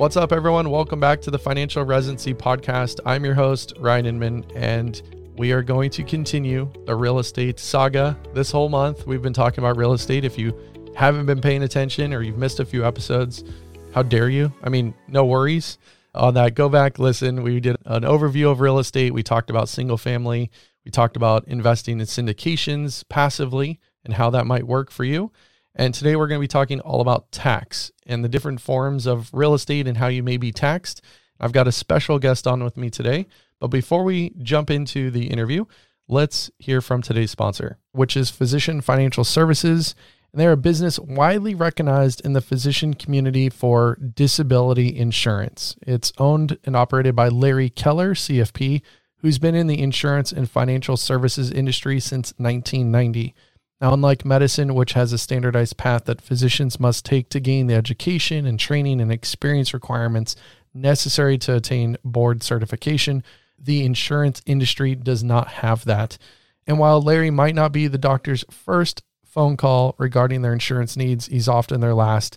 What's up, everyone? Welcome back to the Financial Residency Podcast. I'm your host, Ryan Inman, and we are going to continue the real estate saga this whole month. We've been talking about real estate. If you haven't been paying attention or you've missed a few episodes, how dare you? I mean, no worries on that. Go back, listen. We did an overview of real estate. We talked about single family. We talked about investing in syndications passively and how that might work for you. And today we're going to be talking all about tax and the different forms of real estate and how you may be taxed. I've got a special guest on with me today. But before we jump into the interview, let's hear from today's sponsor, which is Physician Financial Services. And they're a business widely recognized in the physician community for disability insurance. It's owned and operated by Larry Keller, CFP, who's been in the insurance and financial services industry since 1990. Now, unlike medicine, which has a standardized path that physicians must take to gain the education and training and experience requirements necessary to attain board certification, the insurance industry does not have that. And while Larry might not be the doctor's first phone call regarding their insurance needs, he's often their last.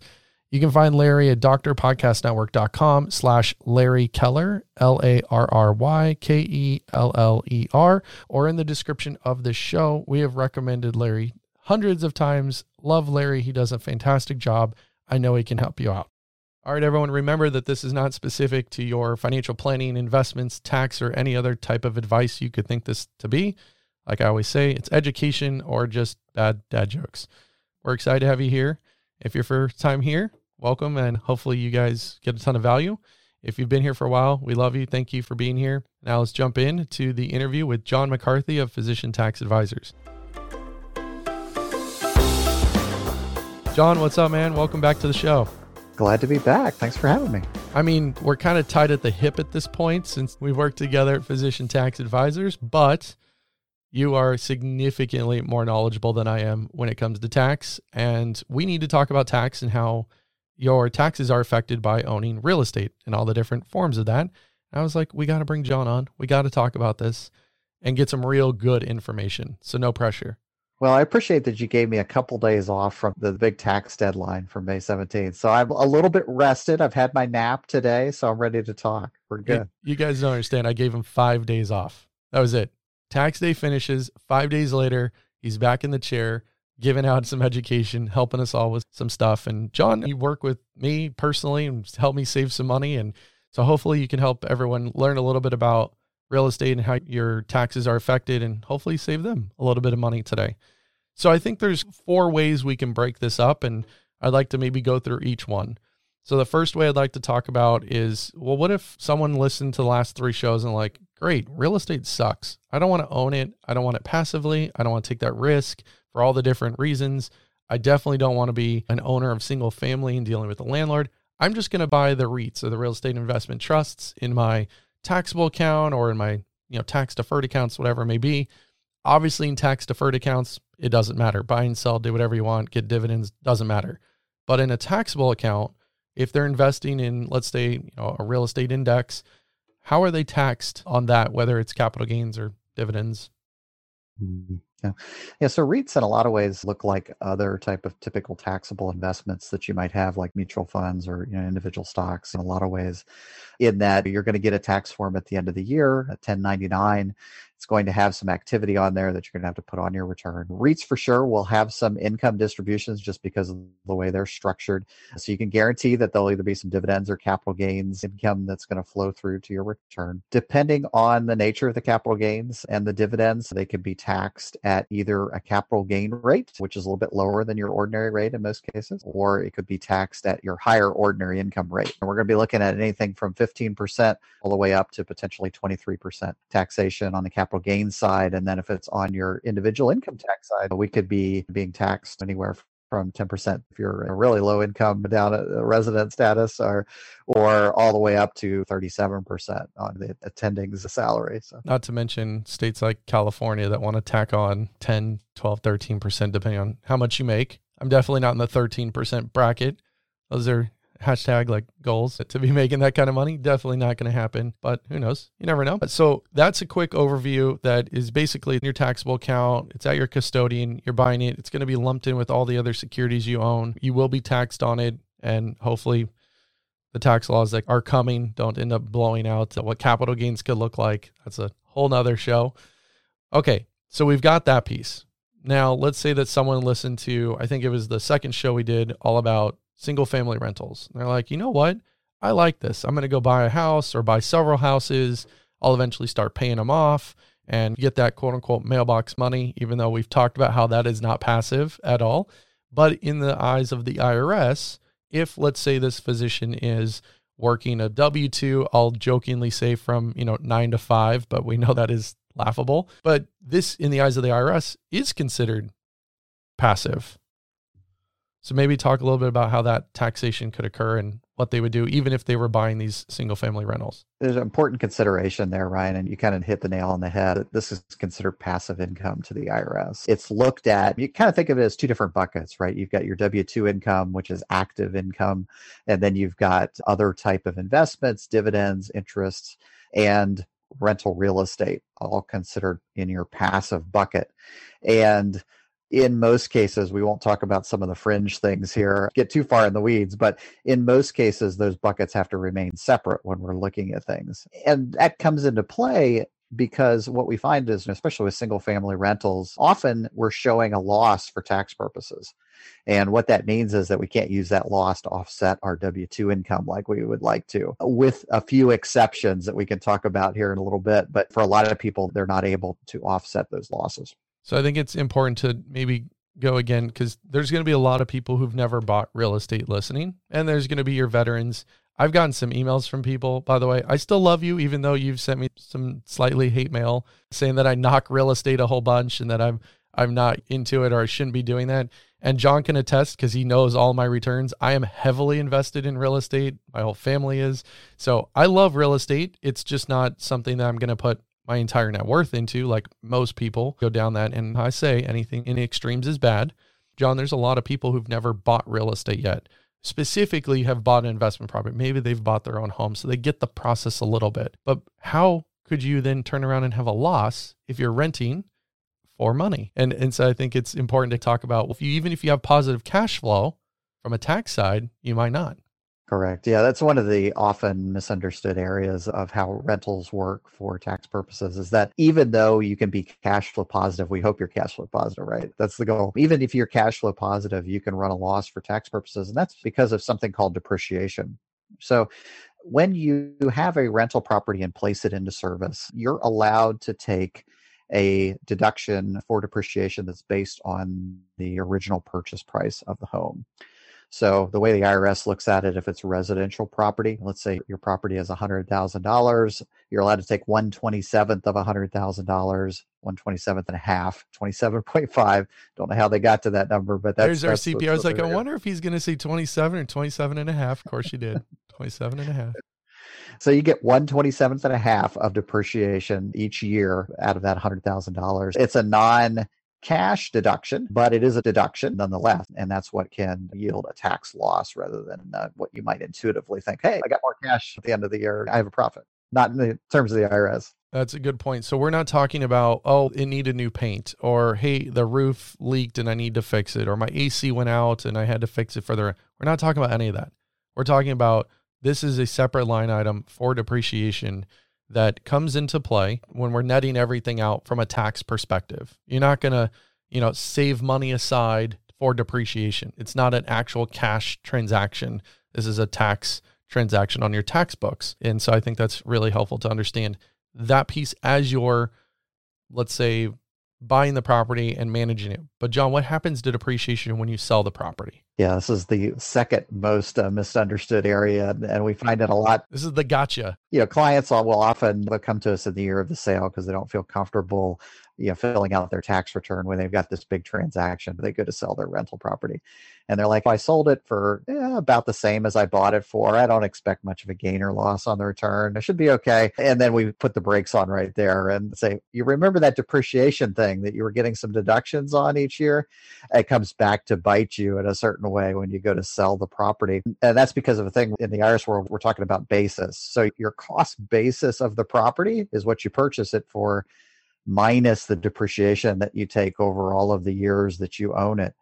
You can find Larry at drpodcastnetwork.com slash Larry Keller, L A R R Y K E L L E R, or in the description of the show. We have recommended Larry hundreds of times. Love Larry. He does a fantastic job. I know he can help you out. All right, everyone, remember that this is not specific to your financial planning, investments, tax, or any other type of advice you could think this to be. Like I always say, it's education or just bad dad jokes. We're excited to have you here. If you're first time here, welcome, and hopefully you guys get a ton of value. If you've been here for a while, we love you. Thank you for being here. Now let's jump in to the interview with John McCarthy of Physician Tax Advisors. John, what's up, man? Welcome back to the show. Glad to be back. Thanks for having me. I mean, we're kind of tied at the hip at this point since we've worked together at Physician Tax Advisors, but you are significantly more knowledgeable than I am when it comes to tax. And we need to talk about tax and how your taxes are affected by owning real estate and all the different forms of that. And I was like, we got to bring John on. We got to talk about this and get some real good information. So, no pressure. Well, I appreciate that you gave me a couple days off from the big tax deadline for May 17th. So I'm a little bit rested. I've had my nap today, so I'm ready to talk. We're good. You guys don't understand. I gave him five days off. That was it. Tax day finishes. Five days later, he's back in the chair, giving out some education, helping us all with some stuff. And John, you work with me personally and help me save some money. And so hopefully you can help everyone learn a little bit about real estate and how your taxes are affected and hopefully save them a little bit of money today. So I think there's four ways we can break this up and I'd like to maybe go through each one. So the first way I'd like to talk about is well what if someone listened to the last 3 shows and like great, real estate sucks. I don't want to own it. I don't want it passively. I don't want to take that risk for all the different reasons. I definitely don't want to be an owner of single family and dealing with the landlord. I'm just going to buy the REITs or the real estate investment trusts in my taxable account or in my, you know, tax deferred accounts, whatever it may be. Obviously, in tax deferred accounts, it doesn't matter. Buy and sell, do whatever you want, get dividends, doesn't matter. But in a taxable account, if they're investing in, let's say, you know, a real estate index, how are they taxed on that, whether it's capital gains or dividends? Mm-hmm. Yeah. Yeah. So REITs in a lot of ways look like other type of typical taxable investments that you might have, like mutual funds or you know, individual stocks in a lot of ways, in that you're going to get a tax form at the end of the year, a 1099. It's going to have some activity on there that you're going to have to put on your return. REITs for sure will have some income distributions just because of the way they're structured. So you can guarantee that there'll either be some dividends or capital gains income that's going to flow through to your return. Depending on the nature of the capital gains and the dividends, they can be taxed at either a capital gain rate, which is a little bit lower than your ordinary rate in most cases, or it could be taxed at your higher ordinary income rate. And we're going to be looking at anything from 15% all the way up to potentially 23% taxation on the capital capital gains side. And then if it's on your individual income tax side, we could be being taxed anywhere from 10% if you're a really low income down at resident status or or all the way up to 37% on the attending's salary so not to mention states like california that want to tack on 10 12 13% depending on how much you make i'm definitely not in the 13% bracket those are hashtag like goals to be making that kind of money. Definitely not going to happen, but who knows? You never know. So that's a quick overview that is basically your taxable account. It's at your custodian. You're buying it. It's going to be lumped in with all the other securities you own. You will be taxed on it. And hopefully the tax laws that are coming don't end up blowing out what capital gains could look like. That's a whole nother show. Okay, so we've got that piece. Now, let's say that someone listened to, I think it was the second show we did all about single family rentals. And they're like, you know what? I like this. I'm going to go buy a house or buy several houses. I'll eventually start paying them off and get that quote unquote mailbox money, even though we've talked about how that is not passive at all. But in the eyes of the IRS, if let's say this physician is working a W 2, I'll jokingly say from, you know, nine to five, but we know that is laughable. But this, in the eyes of the IRS, is considered passive. So maybe talk a little bit about how that taxation could occur and what they would do, even if they were buying these single family rentals. There's an important consideration there, Ryan, and you kind of hit the nail on the head. This is considered passive income to the IRS. It's looked at, you kind of think of it as two different buckets, right? You've got your W 2 income, which is active income, and then you've got other type of investments, dividends, interests, and rental real estate, all considered in your passive bucket. And in most cases, we won't talk about some of the fringe things here, get too far in the weeds, but in most cases, those buckets have to remain separate when we're looking at things. And that comes into play because what we find is, especially with single family rentals, often we're showing a loss for tax purposes. And what that means is that we can't use that loss to offset our W 2 income like we would like to, with a few exceptions that we can talk about here in a little bit. But for a lot of people, they're not able to offset those losses. So I think it's important to maybe go again because there's going to be a lot of people who've never bought real estate listening, and there's going to be your veterans. I've gotten some emails from people, by the way. I still love you, even though you've sent me some slightly hate mail saying that I knock real estate a whole bunch and that I'm I'm not into it or I shouldn't be doing that. And John can attest because he knows all my returns. I am heavily invested in real estate. My whole family is. So I love real estate. It's just not something that I'm going to put my entire net worth into, like most people go down that. And I say anything in extremes is bad. John, there's a lot of people who've never bought real estate yet, specifically have bought an investment property. Maybe they've bought their own home, so they get the process a little bit. But how could you then turn around and have a loss if you're renting for money? And and so I think it's important to talk about if you even if you have positive cash flow from a tax side, you might not. Correct. Yeah, that's one of the often misunderstood areas of how rentals work for tax purposes is that even though you can be cash flow positive, we hope you're cash flow positive, right? That's the goal. Even if you're cash flow positive, you can run a loss for tax purposes. And that's because of something called depreciation. So when you have a rental property and place it into service, you're allowed to take a deduction for depreciation that's based on the original purchase price of the home. So the way the IRS looks at it, if it's residential property, let's say your property is $100,000, you're allowed to take 127th of $100,000, 127th and a half, 27.5. Don't know how they got to that number, but that's There's our CPA. I was like, I wonder if he's going to say 27 or 27 and a half. Of course you did. 27 and a half. So you get 127th and a half of depreciation each year out of that $100,000. It's a non cash deduction, but it is a deduction nonetheless. And that's what can yield a tax loss rather than uh, what you might intuitively think, hey, I got more cash at the end of the year. I have a profit. Not in the terms of the IRS. That's a good point. So we're not talking about, oh, it needed new paint or hey, the roof leaked and I need to fix it or my AC went out and I had to fix it further. We're not talking about any of that. We're talking about this is a separate line item for depreciation that comes into play when we're netting everything out from a tax perspective. You're not going to, you know, save money aside for depreciation. It's not an actual cash transaction. This is a tax transaction on your tax books. And so I think that's really helpful to understand that piece as you're, let's say, buying the property and managing it. But John, what happens to depreciation when you sell the property? Yeah, this is the second most uh, misunderstood area, and we find it a lot. This is the gotcha. You know, clients will often come to us in the year of the sale because they don't feel comfortable, you know, filling out their tax return when they've got this big transaction. They go to sell their rental property, and they're like, "I sold it for eh, about the same as I bought it for. I don't expect much of a gain or loss on the return. It should be okay." And then we put the brakes on right there and say, "You remember that depreciation thing that you were getting some deductions on each year? It comes back to bite you in a certain way when you go to sell the property, and that's because of a thing in the IRS world. We're talking about basis. So your cost basis of the property is what you purchase it for." minus the depreciation that you take over all of the years that you own it.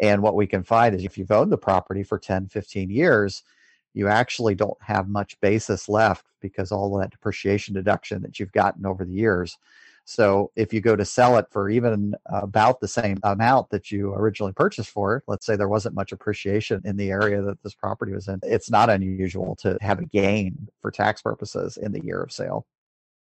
And what we can find is if you've owned the property for 10, 15 years, you actually don't have much basis left because all of that depreciation deduction that you've gotten over the years. So if you go to sell it for even about the same amount that you originally purchased for let's say there wasn't much appreciation in the area that this property was in, it's not unusual to have a gain for tax purposes in the year of sale.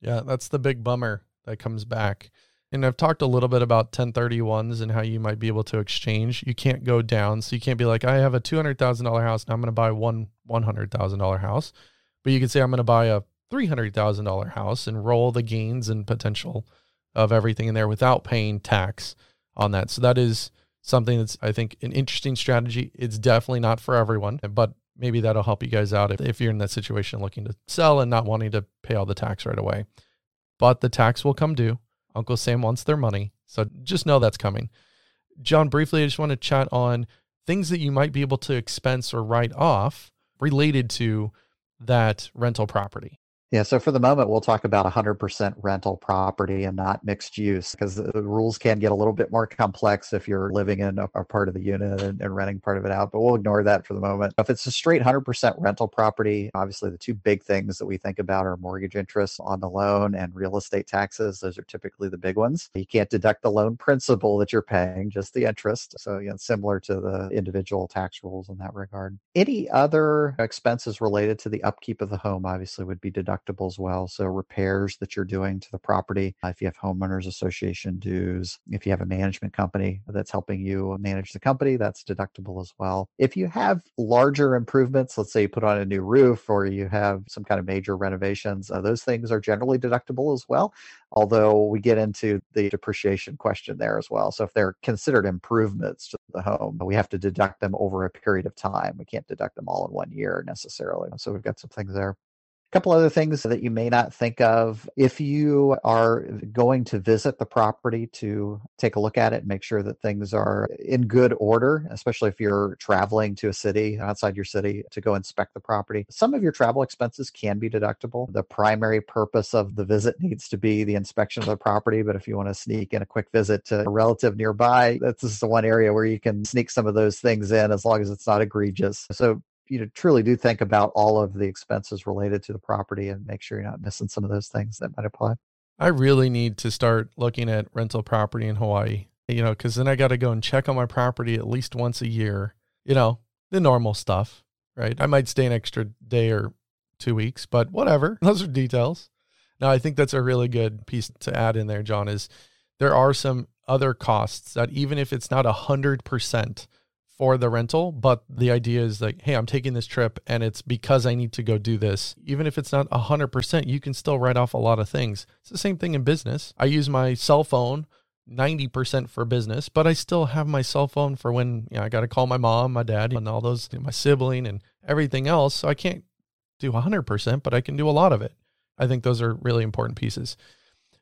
Yeah, that's the big bummer that comes back. And I've talked a little bit about 1031s and how you might be able to exchange. You can't go down. So you can't be like, I have a $200,000 house. and I'm going to buy one $100,000 house. But you can say, I'm going to buy a $300,000 house and roll the gains and potential of everything in there without paying tax on that. So that is something that's, I think, an interesting strategy. It's definitely not for everyone, but maybe that'll help you guys out if, if you're in that situation looking to sell and not wanting to pay all the tax right away. But the tax will come due. Uncle Sam wants their money. So just know that's coming. John, briefly, I just want to chat on things that you might be able to expense or write off related to that rental property. Yeah, so for the moment, we'll talk about 100% rental property and not mixed use because the rules can get a little bit more complex if you're living in a, a part of the unit and, and, renting part of it out, but we'll ignore that for the moment. If it's a straight 100% rental property, obviously the two big things that we think about are mortgage interest on the loan and real estate taxes. Those are typically the big ones. You can't deduct the loan principal that you're paying, just the interest. So, you know, similar to the individual tax rules in that regard. Any other expenses related to the upkeep of the home obviously would be deducted deductible as well. So repairs that you're doing to the property, uh, if you have homeowners association dues, if you have a management company that's helping you manage the company, that's deductible as well. If you have larger improvements, let's say you put on a new roof or you have some kind of major renovations, uh, those things are generally deductible as well. Although we get into the depreciation question there as well. So if they're considered improvements to the home, we have to deduct them over a period of time. We can't deduct them all in one year necessarily. So we've got some things there. Couple other things that you may not think of. If you are going to visit the property to take a look at it make sure that things are in good order, especially if you're traveling to a city outside your city to go inspect the property, some of your travel expenses can be deductible. The primary purpose of the visit needs to be the inspection of the property, but if you want to sneak in a quick visit to a relative nearby, that's just the one area where you can sneak some of those things in as long as it's not egregious. So you know truly do think about all of the expenses related to the property and make sure you're not missing some of those things that might apply. I really need to start looking at rental property in Hawaii, you know, because then I got to go and check on my property at least once a year, you know, the normal stuff, right? I might stay an extra day or two weeks, but whatever. Those are details. Now, I think that's a really good piece to add in there, John, is there are some other costs that even if it's not a hundred percent for the rental, but the idea is like, hey, I'm taking this trip and it's because I need to go do this. Even if it's not 100%, you can still write off a lot of things. It's the same thing in business. I use my cell phone 90% for business, but I still have my cell phone for when you know, I got to call my mom, my dad, and all those, you know, my sibling and everything else. So I can't do 100%, but I can do a lot of it. I think those are really important pieces.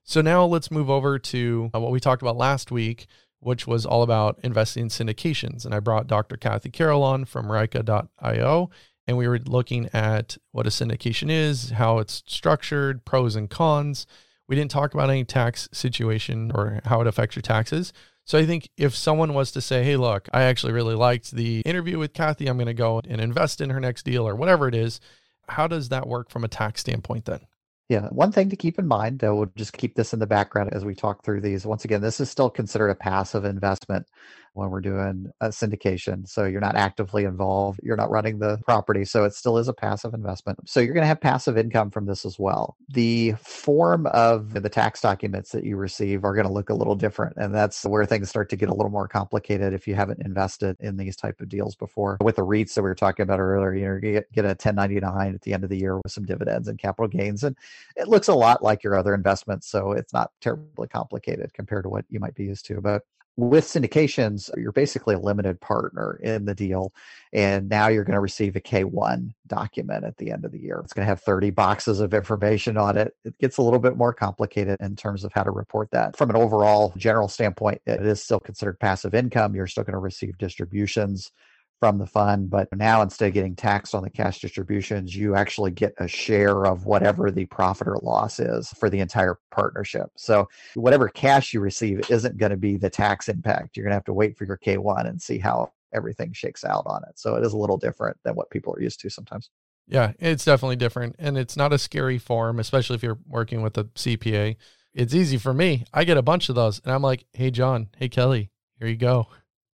So now let's move over to uh, what we talked about last week, which was all about investing in syndications. And I brought Dr. Kathy Carroll on from Rika.io, and we were looking at what a syndication is, how it's structured, pros and cons. We didn't talk about any tax situation or how it affects your taxes. So I think if someone was to say, hey, look, I actually really liked the interview with Kathy, I'm going to go and invest in her next deal or whatever it is, how does that work from a tax standpoint then? Yeah, one thing to keep in mind, uh, we'll just keep this in the background as we talk through these. Once again, this is still considered a passive investment when we're doing a syndication. So you're not actively involved, you're not running the property. So it still is a passive investment. So you're going to have passive income from this as well. The form of the tax documents that you receive are going to look a little different. And that's where things start to get a little more complicated if you haven't invested in these type of deals before. With the REITs that we were talking about earlier, you're going to get a 1099 at the end of the year with some dividends and capital gains. And it looks a lot like your other investments. So it's not terribly complicated compared to what you might be used to. But with syndications, you're basically a limited partner in the deal. And now you're going to receive a K1 document at the end of the year. It's going to have 30 boxes of information on it. It gets a little bit more complicated in terms of how to report that. From an overall general standpoint, it is still considered passive income. You're still going to receive distributions from the fund. But now instead of getting taxed on the cash distributions, you actually get a share of whatever the profit or loss is for the entire partnership. So whatever cash you receive isn't going to be the tax impact. You're going to have to wait for your K1 and see how everything shakes out on it. So it is a little different than what people are used to sometimes. Yeah, it's definitely different. And it's not a scary form, especially if you're working with a CPA. It's easy for me. I get a bunch of those and I'm like, hey, John, hey, Kelly, here you go.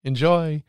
Enjoy.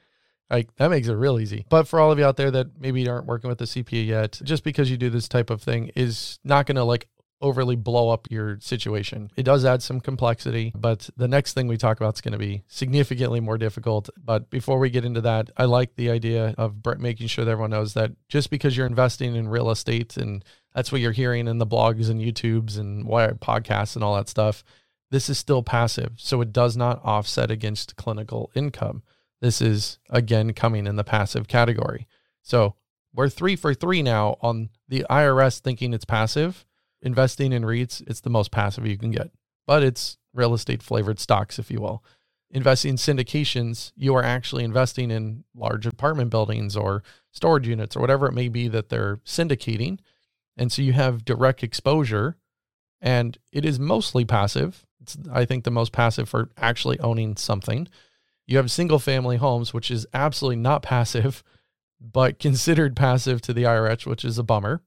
Like that makes it real easy. But for all of you out there that maybe aren't working with the CPA yet, just because you do this type of thing is not going to like overly blow up your situation. It does add some complexity, but the next thing we talk about is going to be significantly more difficult. But before we get into that, I like the idea of making sure that everyone knows that just because you're investing in real estate and that's what you're hearing in the blogs and YouTubes and podcasts and all that stuff, this is still passive. So it does not offset against clinical income. This is again coming in the passive category. So we're three for three now on the IRS thinking it's passive investing in REITs, it's the most passive you can get, but it's real estate flavored stocks, if you will. Investing in syndications, you are actually investing in large apartment buildings or storage units or whatever it may be that they're syndicating. And so you have direct exposure and it is mostly passive. It's, I think, the most passive for actually owning something. You have single family homes, which is absolutely not passive, but considered passive to the IRS, which is a bummer.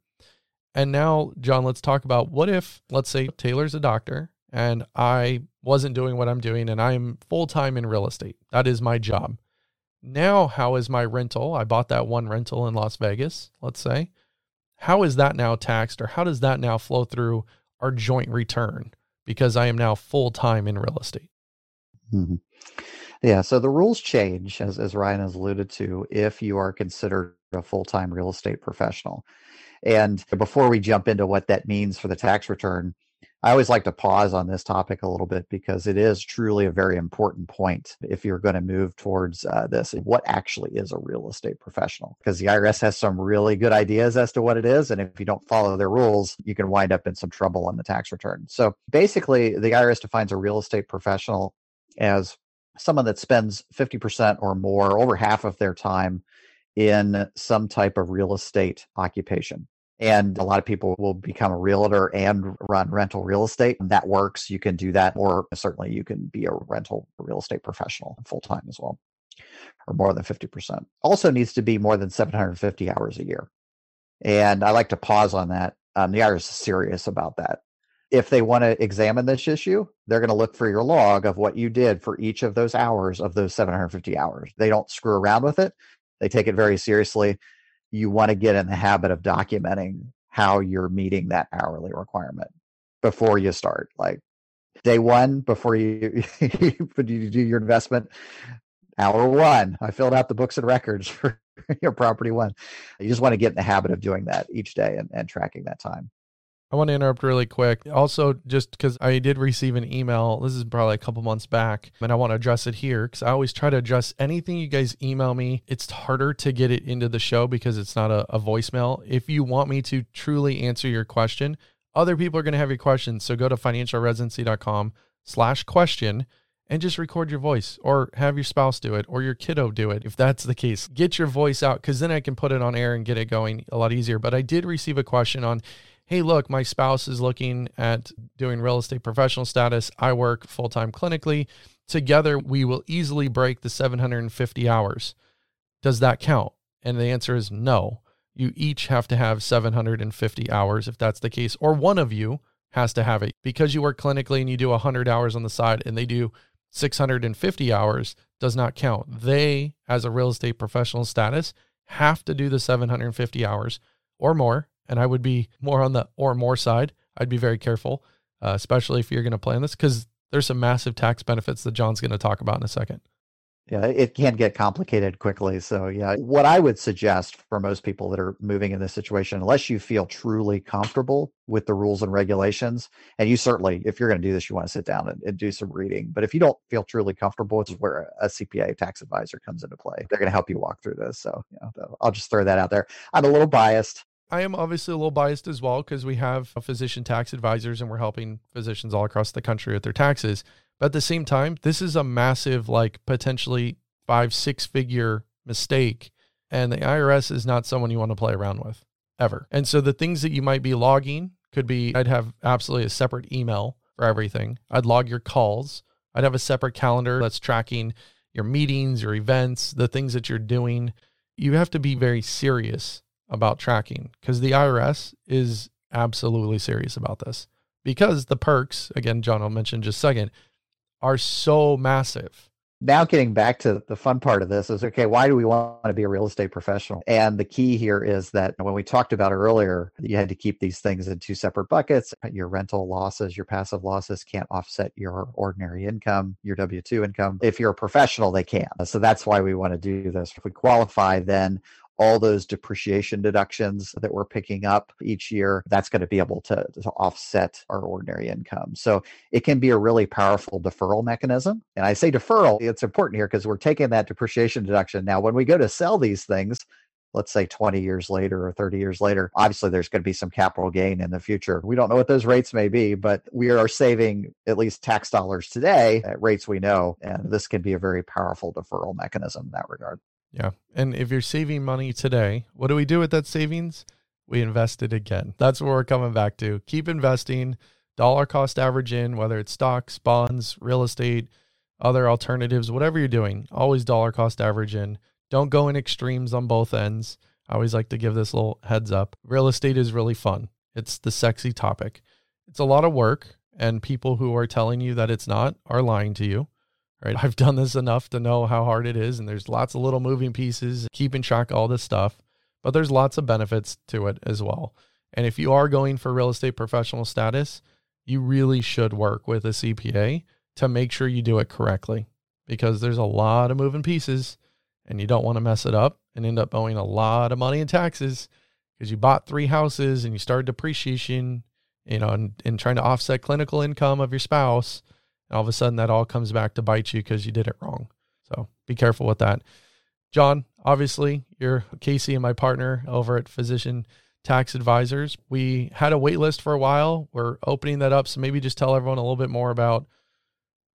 And now, John, let's talk about what if, let's say, Taylor's a doctor and I wasn't doing what I'm doing and I'm full time in real estate. That is my job. Now, how is my rental? I bought that one rental in Las Vegas, let's say. How is that now taxed or how does that now flow through our joint return because I am now full time in real estate? Mm-hmm. Yeah, so the rules change, as, as Ryan has alluded to, if you are considered a full time real estate professional. And before we jump into what that means for the tax return, I always like to pause on this topic a little bit because it is truly a very important point if you're going to move towards uh, this. What actually is a real estate professional? Because the IRS has some really good ideas as to what it is. And if you don't follow their rules, you can wind up in some trouble on the tax return. So basically, the IRS defines a real estate professional as someone that spends 50% or more, over half of their time in some type of real estate occupation. And a lot of people will become a realtor and run rental real estate. That works. You can do that. Or certainly you can be a rental real estate professional full time as well, or more than 50%. Also needs to be more than 750 hours a year. And I like to pause on that. Um, the IRS is serious about that. If they want to examine this issue, they're going to look for your log of what you did for each of those hours of those 750 hours. They don't screw around with it. They take it very seriously. You want to get in the habit of documenting how you're meeting that hourly requirement before you start. Like day one, before you, you do your investment, hour one, I filled out the books and records for your property one. You just want to get in the habit of doing that each day and, and tracking that time. I want to interrupt really quick. Also, just because I did receive an email, this is probably a couple months back, and I want to address it here because I always try to address anything you guys email me. It's harder to get it into the show because it's not a, a voicemail. If you want me to truly answer your question, other people are going to have your questions. So go to financialresidency.com slash question and just record your voice or have your spouse do it or your kiddo do it if that's the case. Get your voice out because then I can put it on air and get it going a lot easier. But I did receive a question on hey, look, my spouse is looking at doing real estate professional status. I work full time clinically. Together, we will easily break the 750 hours. Does that count? And the answer is no. You each have to have 750 hours if that's the case, or one of you has to have it because you work clinically and you do 100 hours on the side and they do 650 hours does not count. They, as a real estate professional status, have to do the 750 hours or more and I would be more on the or more side. I'd be very careful, uh, especially if you're going to plan this, because there's some massive tax benefits that John's going to talk about in a second. Yeah, it can get complicated quickly. So, yeah, what I would suggest for most people that are moving in this situation, unless you feel truly comfortable with the rules and regulations, and you certainly, if you're going to do this, you want to sit down and, and do some reading. But if you don't feel truly comfortable, it's where a CPA tax advisor comes into play. They're going to help you walk through this. So, you know, I'll just throw that out there. I'm a little biased. I am obviously a little biased as well because we have uh, physician tax advisors and we're helping physicians all across the country with their taxes. But at the same time, this is a massive, like potentially five, six figure mistake. And the IRS is not someone you want to play around with ever. And so the things that you might be logging could be I'd have absolutely a separate email for everything. I'd log your calls. I'd have a separate calendar that's tracking your meetings, your events, the things that you're doing. You have to be very serious about tracking because the IRS is absolutely serious about this. Because the perks, again, John I'll mention just a second, are so massive. Now getting back to the fun part of this is okay why do we want to be a real estate professional? And the key here is that when we talked about earlier you had to keep these things in two separate buckets. Your rental losses your passive losses can't offset your ordinary income your w2 income. If you're a professional they can so that's why we want to do this. If we qualify then all those depreciation deductions that we're picking up each year, that's going to be able to, to, offset our ordinary income. So it can be a really powerful deferral mechanism. And I say deferral, it's important here because we're taking that depreciation deduction. Now, when we go to sell these things, let's say 20 years later or 30 years later, obviously there's going to be some capital gain in the future. We don't know what those rates may be, but we are saving at least tax dollars today at rates we know. And this can be a very powerful deferral mechanism in that regard. Yeah. And if you're saving money today, what do we do with that savings? We invest it again. That's what we're coming back to. Keep investing, dollar cost average in, whether it's stocks, bonds, real estate, other alternatives, whatever you're doing, always dollar cost average in. Don't go in extremes on both ends. I always like to give this little heads up. Real estate is really fun. It's the sexy topic. It's a lot of work, and people who are telling you that it's not are lying to you right? I've done this enough to know how hard it is, and there's lots of little moving pieces, keeping track of all this stuff, but there's lots of benefits to it as well. And if you are going for real estate professional status, you really should work with a CPA to make sure you do it correctly because there's a lot of moving pieces and you don't want to mess it up and end up owing a lot of money in taxes because you bought three houses and you started depreciation, you know, and, and trying to offset clinical income of your spouse all of a sudden, that all comes back to bite you because you did it wrong. So be careful with that. John, obviously, you're Casey and my partner over at Physician Tax Advisors. We had a wait list for a while. We're opening that up. So maybe just tell everyone a little bit more about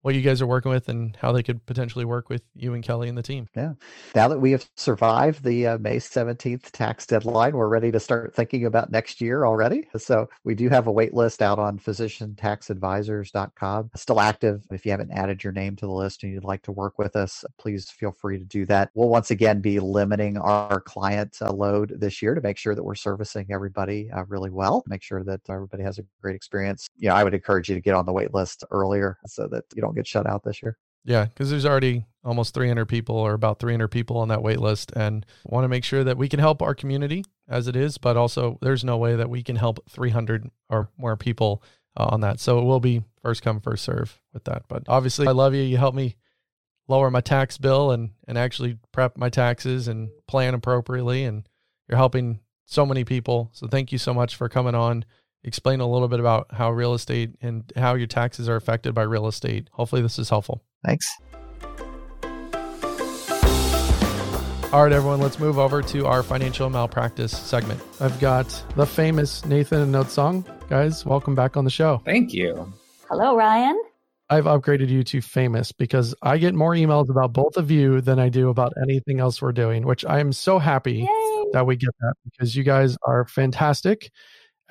what you guys are working with and how they could potentially work with you and Kelly and the team. Yeah. Now that we have survived the uh, May 17th tax deadline, we're ready to start thinking about next year already. So we do have a wait list out on physiciantaxadvisors.com. Still active. If you haven't added your name to the list and you'd like to work with us, please feel free to do that. We'll once again be limiting our client uh, load this year to make sure that we're servicing everybody uh, really well, make sure that everybody has a great experience. You know, I would encourage you to get on the wait list earlier so that you don't don't get shut out this year. Yeah, because there's already almost 300 people or about 300 people on that wait list, and want to make sure that we can help our community as it is, but also there's no way that we can help 300 or more people uh, on that. So it will be first come first serve with that. But obviously, I love you. You help me lower my tax bill and and actually prep my taxes and plan appropriately, and you're helping so many people. So thank you so much for coming on explain a little bit about how real estate and how your taxes are affected by real estate. Hopefully, this is helpful. Thanks. All right, everyone, let's move over to our financial malpractice segment. I've got the famous Nathan and Note Song. Guys, welcome back on the show. Thank you. Hello, Ryan. I've upgraded you to famous because I get more emails about both of you than I do about anything else we're doing, which I am so happy Yay. that we get that because you guys are fantastic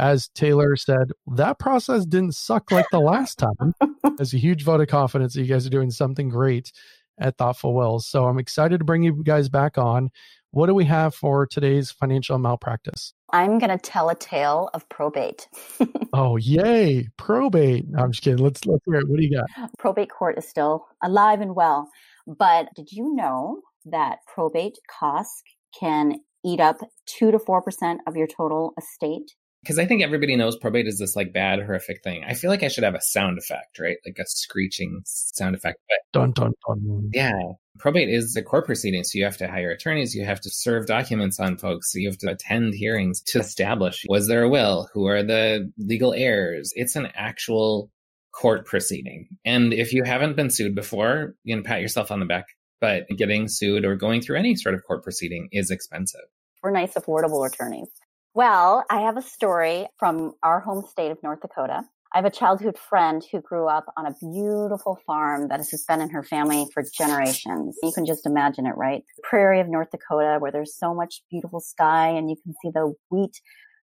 as Taylor said, that process didn't suck like the last time. There's a huge vote of confidence that you guys are doing something great at Thoughtful Wills. So I'm excited to bring you guys back on. What do we have for today's financial malpractice? I'm going to tell a tale of probate. oh, yay. Probate. No, I'm just kidding. Let's let's hear it. What do you got? Probate court is still alive and well. But did you know that probate costs can eat up 2 to 4% of your total estate? Because I think everybody knows probate is this like bad, horrific thing. I feel like I should have a sound effect, right? Like a screeching sound effect. But dun dun dun. Yeah, probate is a court proceeding, so you have to hire attorneys, you have to serve documents on folks, so you have to attend hearings to establish was there a will, who are the legal heirs. It's an actual court proceeding, and if you haven't been sued before, you can pat yourself on the back. But getting sued or going through any sort of court proceeding is expensive. We're nice, affordable attorneys. Well, I have a story from our home state of North Dakota. I have a childhood friend who grew up on a beautiful farm that has been in her family for generations. You can just imagine it, right? The prairie of North Dakota, where there's so much beautiful sky and you can see the wheat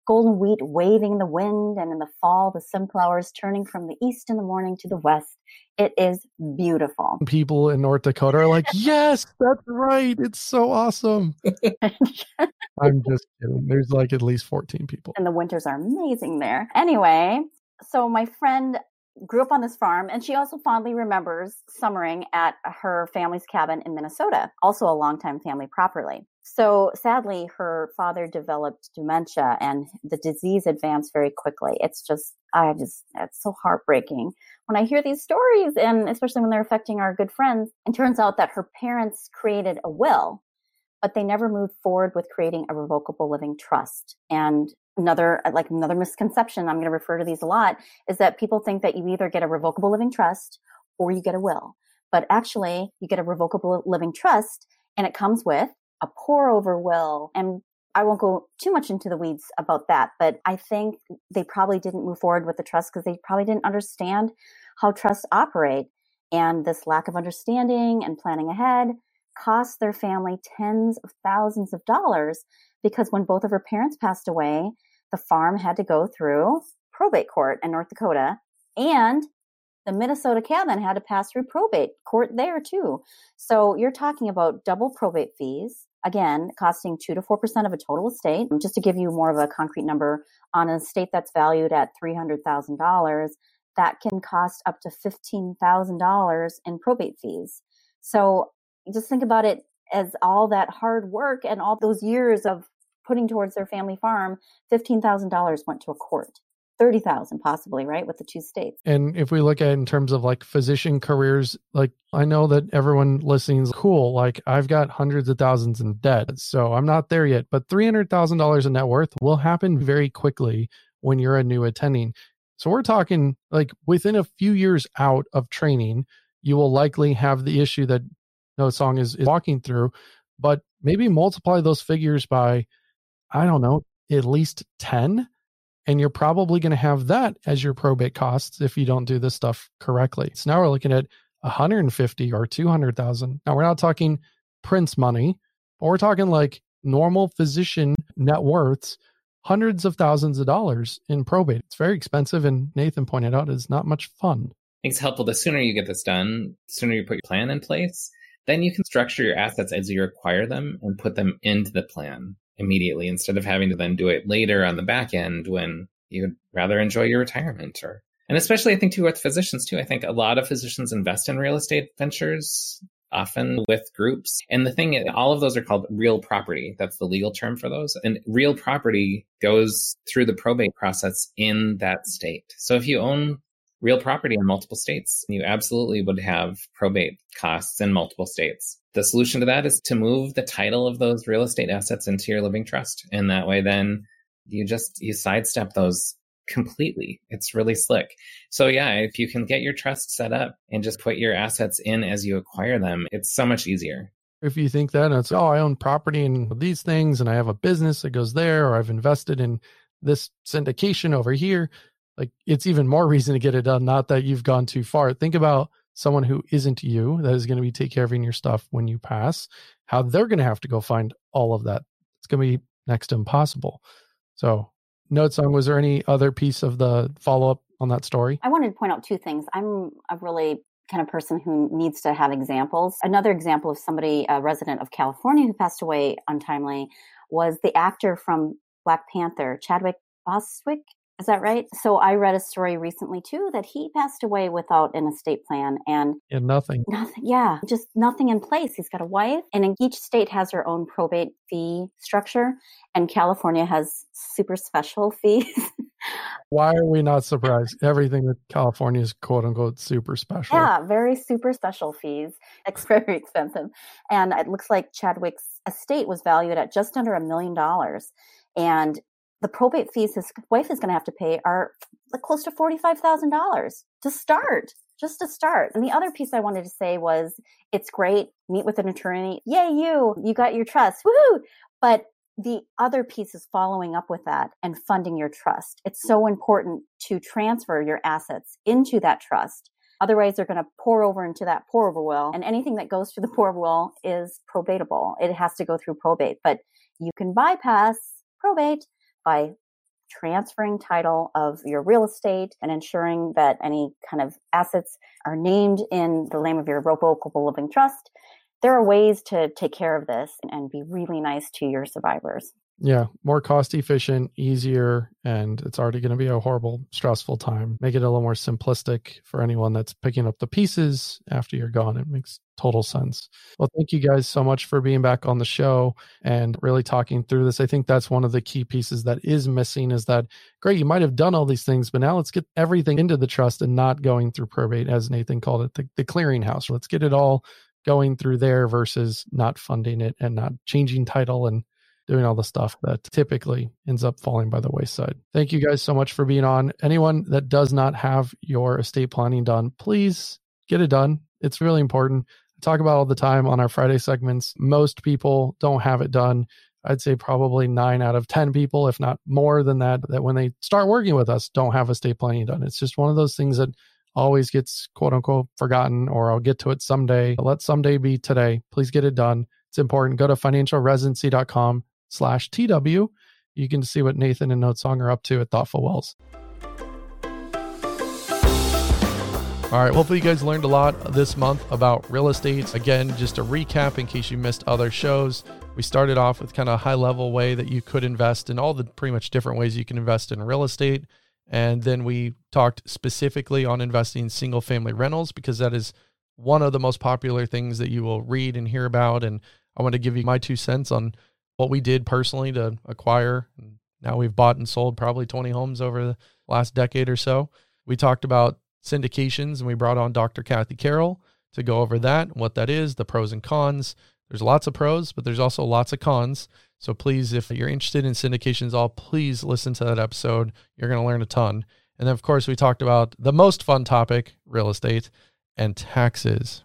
golden wheat waving in the wind, and in the fall, the sunflowers turning from the east in the morning to the west. It is beautiful. People in North Dakota are like, yes, that's right. It's so awesome. I'm just kidding. There's like at least 14 people. And the winters are amazing there. Anyway, so my friend grew up on this farm and she also fondly remembers summering at her family's cabin in Minnesota, also a longtime family property. So sadly, her father developed dementia and the disease advanced very quickly. It's just, I just, it's so heartbreaking when I hear these stories and especially when they're affecting our good friends. It turns out that her parents created a will, but they never moved forward with creating a revocable living trust. And another like another misconception i'm going to refer to these a lot is that people think that you either get a revocable living trust or you get a will but actually you get a revocable living trust and it comes with a pour over will and I won't go too much into the weeds about that, but I think they probably didn't move forward with the trust because they probably didn't understand how trusts operate. And this lack of understanding and planning ahead cost their family tens of thousands of dollars because when both of her parents passed away, the farm had to go through probate court in North Dakota and the Minnesota cabin had to pass through probate court there too. So you're talking about double probate fees, again, costing 2 to 4% of a total estate. Just to give you more of a concrete number, on an estate that's valued at $300,000, that can cost up to $15,000 in probate fees. So just think about it as all that hard work and all those years of putting towards their family farm, $15,000 went to a court. 30,000 possibly, right? With the two states. And if we look at in terms of like physician careers, like I know that everyone listening is cool. Like I've got hundreds of thousands in debt. So I'm not there yet, but $300,000 in net worth will happen very quickly when you're a new attending. So we're talking like within a few years out of training, you will likely have the issue that No Song is, is walking through, but maybe multiply those figures by I don't know, at least 10. And you're probably going to have that as your probate costs if you don't do this stuff correctly. So now we're looking at 150 or 200,000. Now we're not talking Prince money, but we're talking like normal physician net worths, hundreds of thousands of dollars in probate. It's very expensive. And Nathan pointed out is not much fun. It's helpful. The sooner you get this done, the sooner you put your plan in place, then you can structure your assets as you acquire them and put them into the plan immediately instead of having to then do it later on the back end when you'd rather enjoy your retirement or and especially I think too with physicians too. I think a lot of physicians invest in real estate ventures often with groups. And the thing is, all of those are called real property. That's the legal term for those. And real property goes through the probate process in that state. So if you own real property in multiple states. You absolutely would have probate costs in multiple states. The solution to that is to move the title of those real estate assets into your living trust. And that way, then you just, you sidestep those completely. It's really slick. So yeah, if you can get your trust set up and just put your assets in as you acquire them, it's so much easier. If you think that it's, oh, I own property and these things and I have a business that goes there, or I've invested in this syndication over here, like it's even more reason to get it done. Not that you've gone too far. Think about someone who isn't you that is going to be take care of your stuff when you pass, how they're going to have to go find all of that. It's going to be next to impossible. So, note song, was there any other piece of the follow up on that story? I wanted to point out two things. I'm a really kind of person who needs to have examples. Another example of somebody, a resident of California who passed away untimely, was the actor from Black Panther, Chadwick Boswick. Is that right? So I read a story recently too that he passed away without an estate plan and yeah, nothing. Nothing. Yeah, just nothing in place. He's got a wife, and each state has their own probate fee structure, and California has super special fees. Why are we not surprised? Everything that California is quote unquote super special. Yeah, very super special fees. It's very expensive, and it looks like Chadwick's estate was valued at just under a million dollars and the probate fees his wife is going to have to pay are close to $45,000 to start, just to start. And the other piece I wanted to say was it's great, meet with an attorney. Yay, you, you got your trust. Woohoo! But the other piece is following up with that and funding your trust. It's so important to transfer your assets into that trust. Otherwise, they're going to pour over into that pour over will. And anything that goes through the pour over will is probatable. It has to go through probate, but you can bypass probate by transferring title of your real estate and ensuring that any kind of assets are named in the name of your revocable living trust. There are ways to take care of this and be really nice to your survivors. Yeah, more cost efficient, easier, and it's already going to be a horrible, stressful time. Make it a little more simplistic for anyone that's picking up the pieces after you're gone. It makes total sense. Well, thank you guys so much for being back on the show and really talking through this. I think that's one of the key pieces that is missing is that great, you might have done all these things, but now let's get everything into the trust and not going through probate, as Nathan called it, the, the clearinghouse. Let's get it all going through there versus not funding it and not changing title and doing all the stuff that typically ends up falling by the wayside. Thank you guys so much for being on. Anyone that does not have your estate planning done, please get it done. It's really important. I talk about all the time on our Friday segments. Most people don't have it done. I'd say probably nine out of 10 people, if not more than that, that when they start working with us, don't have estate planning done. It's just one of those things that always gets quote unquote forgotten, or I'll get to it someday. Let someday be today. Please get it done. It's important. Go to financialresidency.com slash TW. You can see what Nathan and Notesong are up to at Thoughtful Wells. All right. Hopefully, you guys learned a lot this month about real estate. Again, just a recap in case you missed other shows. We started off with kind of a high level way that you could invest in all the pretty much different ways you can invest in real estate. And then we talked specifically on investing in single family rentals because that is one of the most popular things that you will read and hear about. And I want to give you my two cents on what we did personally to acquire. Now we've bought and sold probably 20 homes over the last decade or so. We talked about syndications and we brought on Dr. Kathy Carroll to go over that, what that is, the pros and cons. There's lots of pros, but there's also lots of cons. So please, if you're interested in syndications, all please listen to that episode. You're going to learn a ton. And then, of course, we talked about the most fun topic real estate and taxes.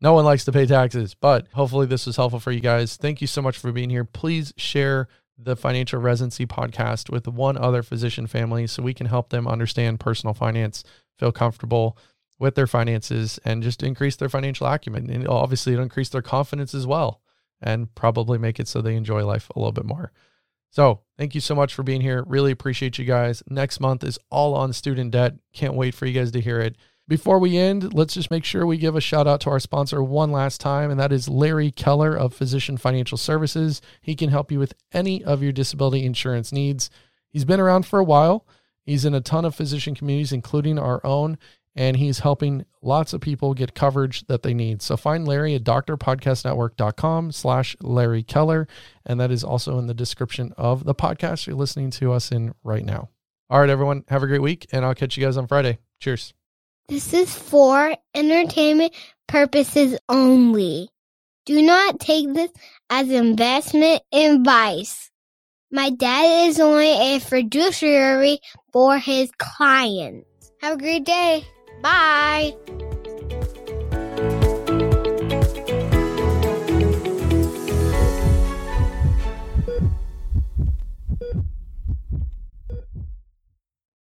No one likes to pay taxes, but hopefully this was helpful for you guys. Thank you so much for being here. Please share the Financial Residency podcast with one other physician family so we can help them understand personal finance, feel comfortable with their finances, and just increase their financial acumen. And obviously, it'll increase their confidence as well and probably make it so they enjoy life a little bit more. So, thank you so much for being here. Really appreciate you guys. Next month is all on student debt. Can't wait for you guys to hear it. Before we end, let's just make sure we give a shout out to our sponsor one last time, and that is Larry Keller of Physician Financial Services. He can help you with any of your disability insurance needs. He's been around for a while. He's in a ton of physician communities, including our own, and he's helping lots of people get coverage that they need. So find Larry at drpodcastnetwork.com slash Larry Keller, and that is also in the description of the podcast you're listening to us in right now. All right, everyone, have a great week, and I'll catch you guys on Friday. Cheers. This is for entertainment purposes only. Do not take this as investment advice. My dad is only a fiduciary for his clients. Have a great day. Bye.